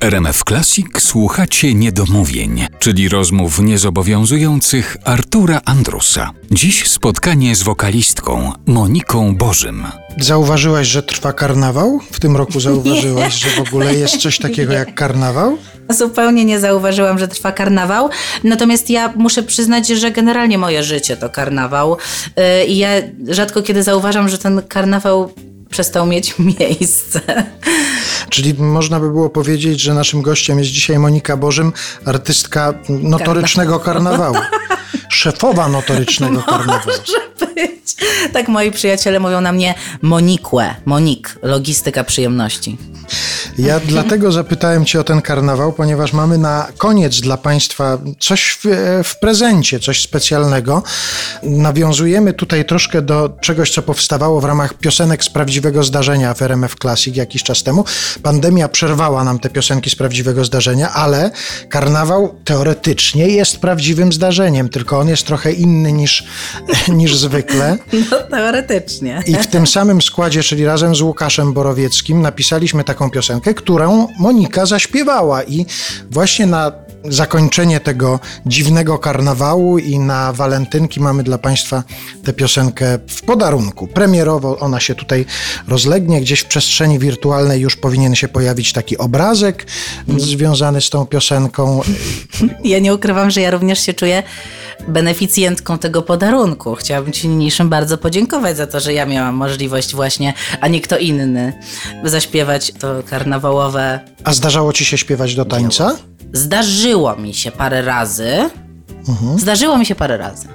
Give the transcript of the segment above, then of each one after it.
RMF Classic słuchacie niedomówień, czyli rozmów niezobowiązujących Artura Andrusa. Dziś spotkanie z wokalistką Moniką Bożym. Zauważyłaś, że trwa karnawał? W tym roku zauważyłaś, że w ogóle jest coś takiego jak karnawał? Zupełnie nie zauważyłam, że trwa karnawał. Natomiast ja muszę przyznać, że generalnie moje życie to karnawał. Yy, I ja rzadko kiedy zauważam, że ten karnawał przestał mieć miejsce. Czyli można by było powiedzieć, że naszym gościem jest dzisiaj Monika Bożym, artystka notorycznego karnawału. Szefowa notorycznego karnawału. Może być. Tak moi przyjaciele mówią na mnie Monikłe. Monik, logistyka przyjemności. Ja dlatego zapytałem Cię o ten karnawał, ponieważ mamy na koniec dla Państwa coś w, w, prezencie, coś specjalnego. Nawiązujemy tutaj troszkę do czegoś, co powstawało w ramach piosenek z prawdziwego zdarzenia w RMF Classic jakiś czas temu. Pandemia przerwała nam te piosenki z prawdziwego zdarzenia, ale karnawał teoretycznie jest prawdziwym zdarzeniem, tylko on jest trochę inny niż, niż zwykle. No teoretycznie. I w tym samym składzie, czyli razem z Łukaszem Borowieckim, napisaliśmy taką piosenkę, którą Monika zaśpiewała i właśnie na zakończenie tego dziwnego karnawału i na walentynki mamy dla Państwa tę piosenkę w podarunku. Premierowo ona się tutaj rozlegnie, gdzieś w przestrzeni wirtualnej już powinien się pojawić taki obrazek związany z tą piosenką. Ja nie ukrywam, że ja również się czuję beneficjentką tego podarunku. Chciałabym Ci niniejszym bardzo podziękować za to, że ja miałam możliwość właśnie, a nie kto inny, zaśpiewać to karnawałowe. A zdarzało Ci się śpiewać do tańca? Zdarzyło mi się parę razy. Mhm. Zdarzyło mi się parę razy.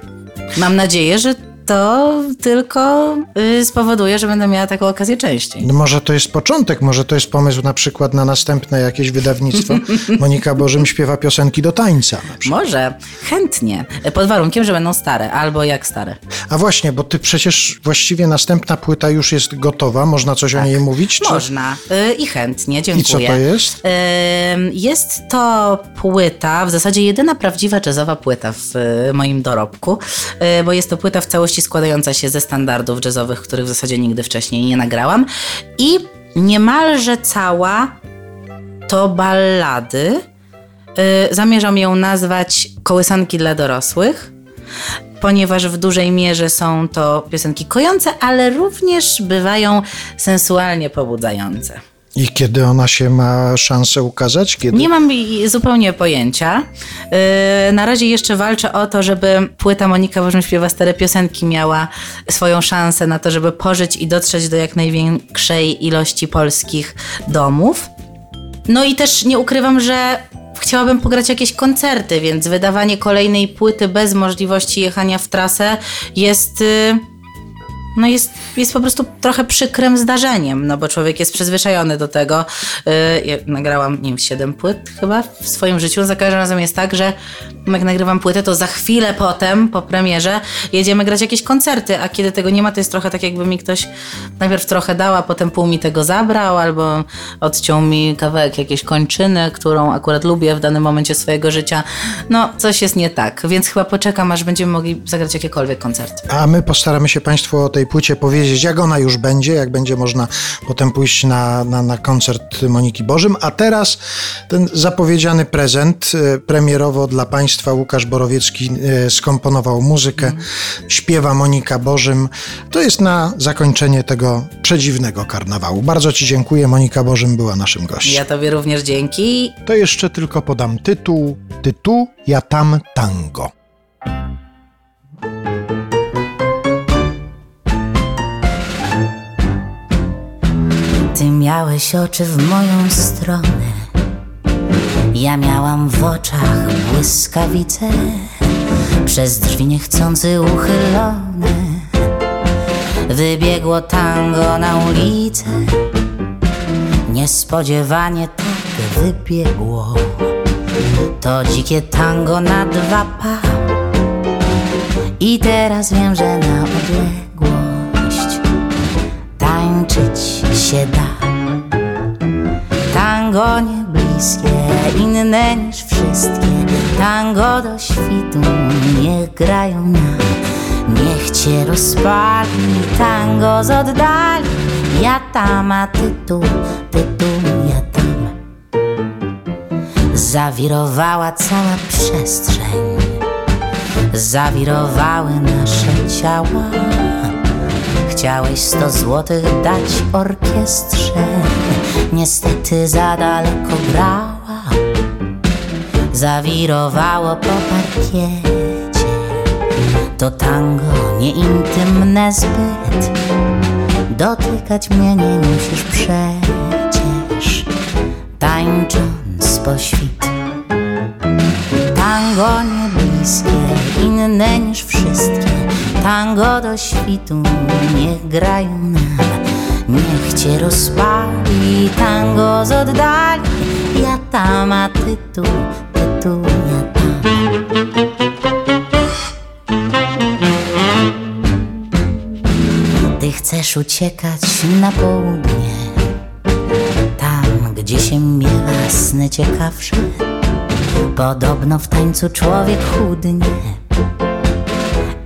Mam nadzieję, że to tylko y, spowoduje, że będę miała taką okazję częściej. No może to jest początek, może to jest pomysł na przykład na następne jakieś wydawnictwo. Monika Bożym śpiewa piosenki do tańca. Może, chętnie, pod warunkiem, że będą stare, albo jak stare. A właśnie, bo ty przecież właściwie następna płyta już jest gotowa, można coś tak. o niej mówić? Czy... Można y, i chętnie, dziękuję. I co to jest? Y, jest to płyta, w zasadzie jedyna prawdziwa jazzowa płyta w y, moim dorobku, bo jest to płyta w całości składająca się ze standardów jazzowych, których w zasadzie nigdy wcześniej nie nagrałam. I niemalże cała to ballady. Yy, zamierzam ją nazwać Kołysanki dla dorosłych, ponieważ w dużej mierze są to piosenki kojące, ale również bywają sensualnie pobudzające. I kiedy ona się ma szansę ukazać? Kiedy? Nie mam zupełnie pojęcia. Yy, na razie jeszcze walczę o to, żeby płyta Monika Bożym śpiewa stare piosenki miała swoją szansę na to, żeby pożyć i dotrzeć do jak największej ilości polskich domów. No i też nie ukrywam, że chciałabym pograć jakieś koncerty, więc wydawanie kolejnej płyty bez możliwości jechania w trasę jest... Yy, no jest, jest po prostu trochę przykrym zdarzeniem, no bo człowiek jest przyzwyczajony do tego. Yy, nagrałam, nie wiem, 7 płyt chyba w swoim życiu. Za każdym razem jest tak, że jak nagrywam płytę, to za chwilę potem, po premierze, jedziemy grać jakieś koncerty, a kiedy tego nie ma, to jest trochę tak, jakby mi ktoś najpierw trochę dał, a potem pół mi tego zabrał, albo odciął mi kawałek jakiejś kończyny, którą akurat lubię w danym momencie swojego życia. No, coś jest nie tak, więc chyba poczekam, aż będziemy mogli zagrać jakiekolwiek koncerty. A my postaramy się Państwu o tej tej płycie powiedzieć, jak ona już będzie, jak będzie można potem pójść na, na, na koncert Moniki Bożym. A teraz ten zapowiedziany prezent e, premierowo dla Państwa Łukasz Borowiecki e, skomponował muzykę, śpiewa Monika Bożym. To jest na zakończenie tego przedziwnego karnawału. Bardzo Ci dziękuję. Monika Bożym była naszym gościem. Ja Tobie również dzięki. To jeszcze tylko podam tytuł. Tytuł Ja tam tango. Miałeś oczy w moją stronę. Ja miałam w oczach błyskawice Przez drzwi niechcący uchylone. Wybiegło tango na ulicę Niespodziewanie tak wybiegło. To dzikie tango na dwa pa. I teraz wiem, że na odległość Tańczyć się da Tango nie bliskie, inne niż wszystkie Tango do świtu, niech grają na Niech cię rozpali tango z oddali Ja tam, a ty tu, ty tu, ja tam zawirowała cała przestrzeń. Zawirowały nasze ciała. Chciałeś sto złotych dać orkiestrze, niestety za daleko grała. Zawirowało po parkiecie, to tango nieintymne zbyt. Dotykać mnie nie musisz przecież, tańcząc po świt. Tango niebliskie, inne niż wszystkie Tango do świtu, niech grają nam Niech cię rozpali. Tango z oddali Ja tam, a ty tu, ty tu, ja tam. Ty chcesz uciekać na południe Tam, gdzie się miewa sny ciekawsze Podobno w tańcu człowiek chudnie,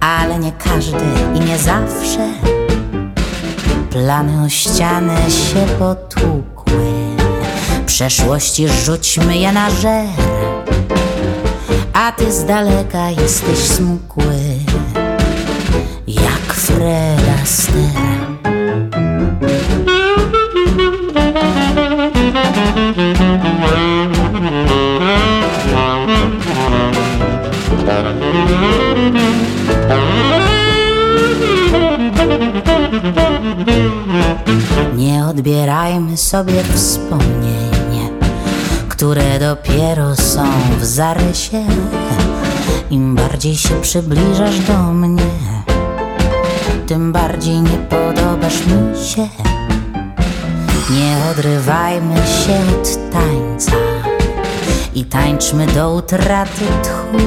ale nie każdy i nie zawsze. Plany o ściany się potłukły, przeszłości rzućmy je na żer, a ty z daleka jesteś smukły, jak Fred Astaire. Nie odbierajmy sobie wspomnień, które dopiero są w zarysie. Im bardziej się przybliżasz do mnie, tym bardziej nie podobasz mi się. Nie odrywajmy się od tańca i tańczmy do utraty tchu,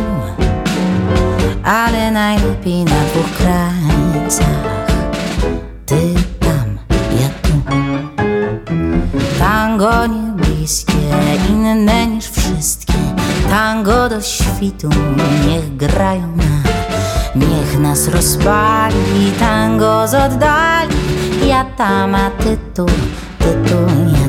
ale najlepiej na dwóch krańcach. Ty inne niż wszystkie. Tango do świtu, niech grają nam. Niech nas rozpali tango z oddali. Ja tam, a ty tu, ty tu, ja